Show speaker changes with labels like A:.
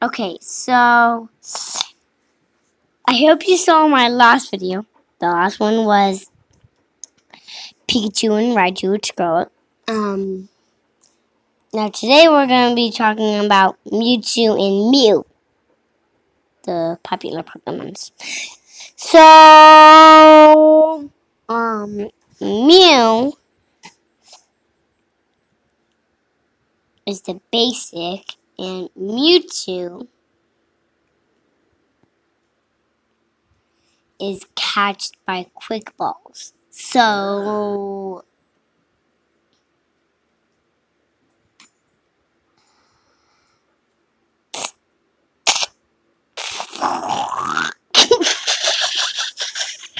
A: Okay, so I hope you saw my last video. The last one was Pikachu and Raichu up. Um, now today we're going to be talking about Mewtwo and Mew, the popular Pokemons. So, um, Mew is the basic, and Mewtwo is catched by quick balls. So,